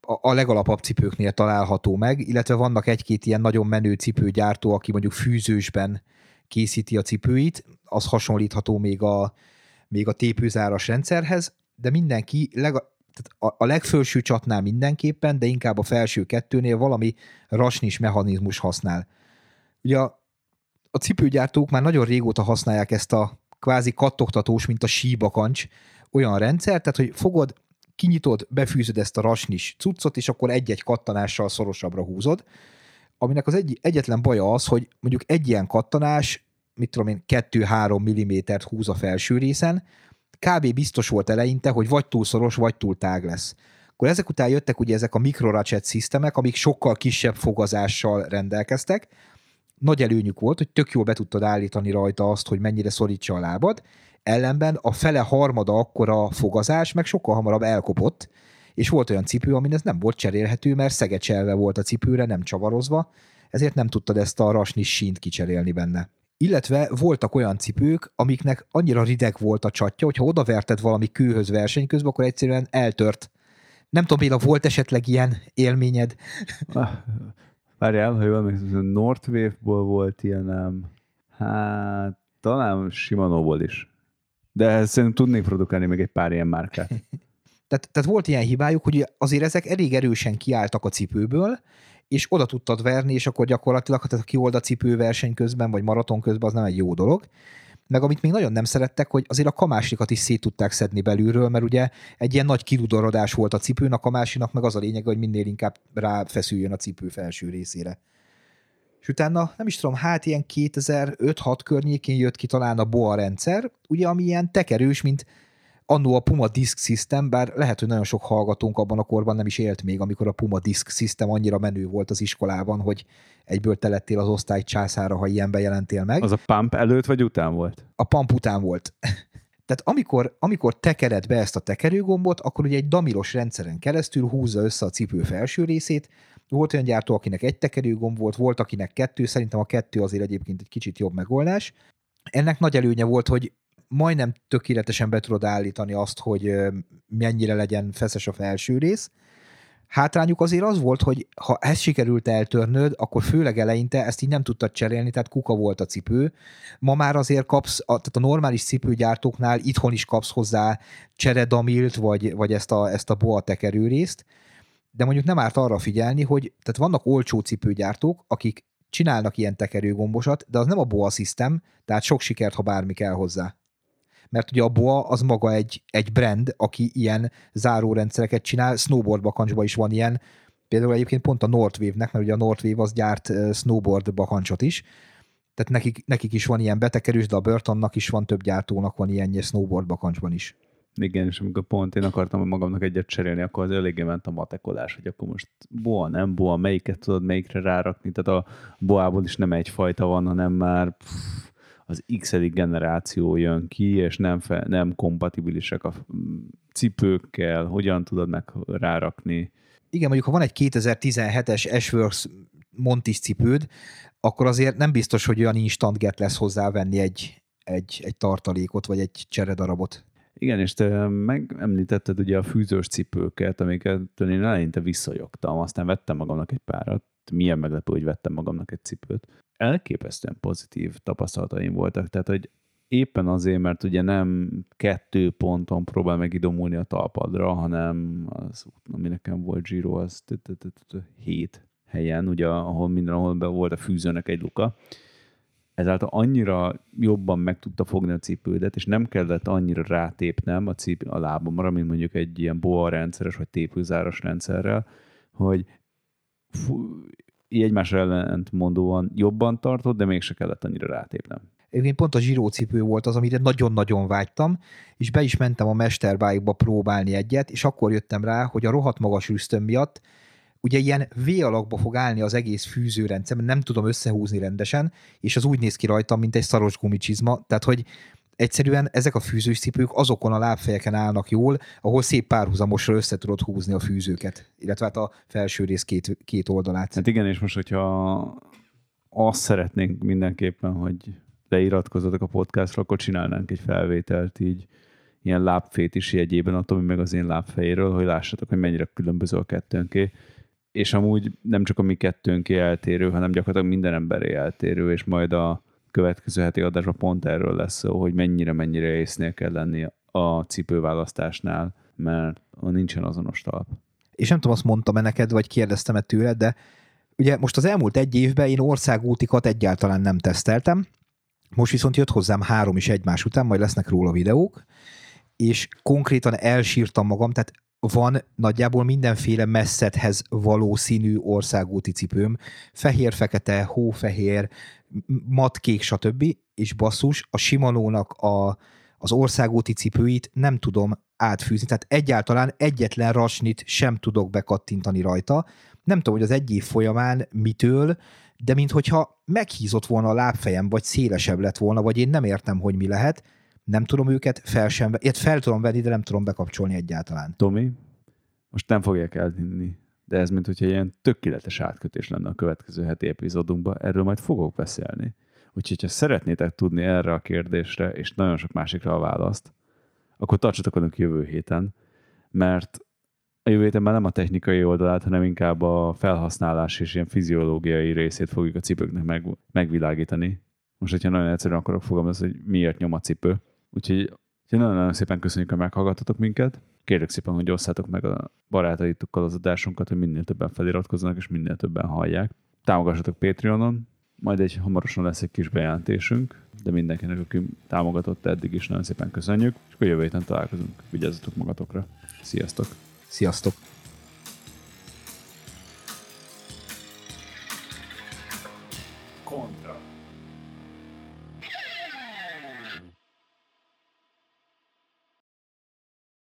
a legalapabb cipőknél található meg, illetve vannak egy-két ilyen nagyon menő cipőgyártó, aki mondjuk fűzősben készíti a cipőit, az hasonlítható még a, még a tépőzáras rendszerhez, de mindenki leg, tehát a, a legfelső csatnál mindenképpen, de inkább a felső kettőnél valami rasnis mechanizmus használ. Ugye a, a cipőgyártók már nagyon régóta használják ezt a kvázi kattogtatós, mint a síbakancs olyan rendszer, tehát hogy fogod, kinyitod, befűzöd ezt a rasnis cuccot, és akkor egy-egy kattanással szorosabbra húzod, aminek az egy, egyetlen baja az, hogy mondjuk egy ilyen kattanás, mit tudom én, 2-3 mm húz a felső részen, kb. biztos volt eleinte, hogy vagy túl szoros, vagy túl tág lesz. Akkor ezek után jöttek ugye ezek a mikroratchet szisztemek, amik sokkal kisebb fogazással rendelkeztek. Nagy előnyük volt, hogy tök jól be tudtad állítani rajta azt, hogy mennyire szorítsa a lábad, ellenben a fele harmada akkora fogazás meg sokkal hamarabb elkopott, és volt olyan cipő, amin ez nem volt cserélhető, mert szegecselve volt a cipőre, nem csavarozva, ezért nem tudtad ezt a rasnis sínt kicserélni benne. illetve voltak olyan cipők, amiknek annyira rideg volt a csatja, hogyha odaverted valami kőhöz verseny közben, akkor egyszerűen eltört. Nem tudom, Béla, volt esetleg ilyen élményed? Várjál, ha jól emlékszem, Northwave-ból volt ilyenem. Hát, talán Shimano-ból is. De szerintem tudnék produkálni még egy pár ilyen márkát. [laughs] tehát, tehát volt ilyen hibájuk, hogy azért ezek elég erősen kiálltak a cipőből, és oda tudtad verni, és akkor gyakorlatilag, ha kiold a cipő verseny közben, vagy maraton közben, az nem egy jó dolog. Meg amit még nagyon nem szerettek, hogy azért a kamásikat is szét tudták szedni belülről, mert ugye egy ilyen nagy kiludorodás volt a cipőn, a kamásinak meg az a lényeg, hogy minél inkább ráfeszüljön a cipő felső részére. És utána, nem is tudom, hát ilyen 2005-6 környékén jött ki talán a BOA rendszer, ugye ami ilyen tekerős, mint annó a Puma Disk System, bár lehet, hogy nagyon sok hallgatónk abban a korban nem is élt még, amikor a Puma Disk System annyira menő volt az iskolában, hogy egyből te lettél az osztály császára, ha ilyen bejelentél meg. Az a pump előtt vagy után volt? A pump után volt. [laughs] Tehát amikor, amikor tekered be ezt a tekerőgombot, akkor ugye egy damilos rendszeren keresztül húzza össze a cipő felső részét. Volt olyan gyártó, akinek egy tekerőgomb volt, volt, akinek kettő, szerintem a kettő azért egyébként egy kicsit jobb megoldás. Ennek nagy előnye volt, hogy majdnem tökéletesen be tudod állítani azt, hogy mennyire legyen feszes a felső rész. Hátrányuk azért az volt, hogy ha ezt sikerült eltörnöd, akkor főleg eleinte ezt így nem tudtad cserélni, tehát kuka volt a cipő. Ma már azért kapsz, a, tehát a normális cipőgyártóknál itthon is kapsz hozzá cseredamilt, vagy, vagy ezt a, ezt a boa tekerőrészt, de mondjuk nem árt arra figyelni, hogy tehát vannak olcsó cipőgyártók, akik csinálnak ilyen tekerőgombosat, de az nem a BOA System, tehát sok sikert, ha bármi kell hozzá mert ugye a BOA az maga egy, egy brand, aki ilyen zárórendszereket csinál, snowboard bakancsban is van ilyen, például egyébként pont a Northwave-nek, mert ugye a Northwave az gyárt snowboard bakancsot is, tehát nekik, nekik is van ilyen betekerős, de a Burtonnak is van több gyártónak van ilyen snowboard bakancsban is. Igen, és amikor pont én akartam magamnak egyet cserélni, akkor az eléggé ment a matekolás, hogy akkor most boa, nem boa, melyiket tudod melyikre rárakni, tehát a boából is nem egyfajta van, hanem már pff, az x generáció jön ki, és nem, fe, nem kompatibilisek a cipőkkel, hogyan tudod meg rárakni. Igen, mondjuk ha van egy 2017-es Ashworks Montis cipőd, akkor azért nem biztos, hogy olyan instant get lesz hozzávenni egy, egy, egy tartalékot, vagy egy cseredarabot. Igen, és te megemlítetted ugye a fűzős cipőket, amiket én eleinte visszajogtam, aztán vettem magamnak egy párat, milyen meglepő, hogy vettem magamnak egy cipőt elképesztően pozitív tapasztalataim voltak, tehát hogy éppen azért, mert ugye nem kettő ponton próbál meg idomulni a talpadra, hanem az, ami nekem volt Giro, az hét helyen, ugye, ahol mindenhol be volt a fűzőnek egy luka. Ezáltal annyira jobban meg tudta fogni a cipődet, és nem kellett annyira rátépnem a, cipő, a lábamra, mint mondjuk egy ilyen boa rendszeres, vagy tépőzáros rendszerrel, hogy így egymásra ellentmondóan jobban tartott, de mégse kellett annyira rátépnem. Én pont a Giro cipő volt az, amire nagyon-nagyon vágytam, és be is mentem a Mesterbike-ba próbálni egyet, és akkor jöttem rá, hogy a rohadt magas rüsztöm miatt ugye ilyen V alakba fog állni az egész fűzőrendszer, nem tudom összehúzni rendesen, és az úgy néz ki rajtam, mint egy szaros gumicsizma, tehát hogy egyszerűen ezek a fűzős cipők azokon a lábfejeken állnak jól, ahol szép párhuzamosra össze tudod húzni a fűzőket, illetve hát a felső rész két, két oldalát. Hát igen, és most, hogyha azt szeretnénk mindenképpen, hogy leiratkozzatok a podcastra, akkor csinálnánk egy felvételt így ilyen lábfét jegyében, a Tomi meg az én lábfejéről, hogy lássatok, hogy mennyire különböző a kettőnké. És amúgy nem csak a mi kettőnké eltérő, hanem gyakorlatilag minden emberé eltérő, és majd a következő heti adásban pont erről lesz szó, hogy mennyire-mennyire észnél kell lenni a cipőválasztásnál, mert nincsen azonos talp. És nem tudom, azt mondtam-e neked, vagy kérdeztem-e tőled, de ugye most az elmúlt egy évben én országútikat egyáltalán nem teszteltem, most viszont jött hozzám három is egymás után, majd lesznek róla videók, és konkrétan elsírtam magam, tehát van nagyjából mindenféle messzethez valószínű országúti cipőm, fehér-fekete, hófehér, matkék, stb. És basszus, a Simanónak a, az országúti cipőit nem tudom átfűzni, tehát egyáltalán egyetlen rasnit sem tudok bekattintani rajta. Nem tudom, hogy az egy év folyamán mitől, de minthogyha meghízott volna a lábfejem, vagy szélesebb lett volna, vagy én nem értem, hogy mi lehet, nem tudom őket fel sem, ilyet fel tudom venni, de nem tudom bekapcsolni egyáltalán. Tomi, most nem fogják elhinni, de ez mint hogyha ilyen tökéletes átkötés lenne a következő heti epizódunkban, erről majd fogok beszélni. Úgyhogy, ha szeretnétek tudni erre a kérdésre, és nagyon sok másikra a választ, akkor tartsatok velünk jövő héten, mert a jövő héten már nem a technikai oldalát, hanem inkább a felhasználás és ilyen fiziológiai részét fogjuk a cipőknek meg, megvilágítani. Most, hogyha nagyon egyszerűen akarok fogalmazni, hogy miért nyom a cipő. Úgyhogy nagyon-nagyon szépen köszönjük, hogy meghallgattatok minket. Kérlek szépen, hogy osszátok meg a barátaitokkal az adásunkat, hogy minél többen feliratkozzanak, és minél többen hallják. Támogassatok Patreonon, majd egy hamarosan lesz egy kis bejelentésünk, de mindenkinek, aki támogatott eddig is, nagyon szépen köszönjük, és akkor jövő héten találkozunk. Vigyázzatok magatokra. Sziasztok! Sziasztok!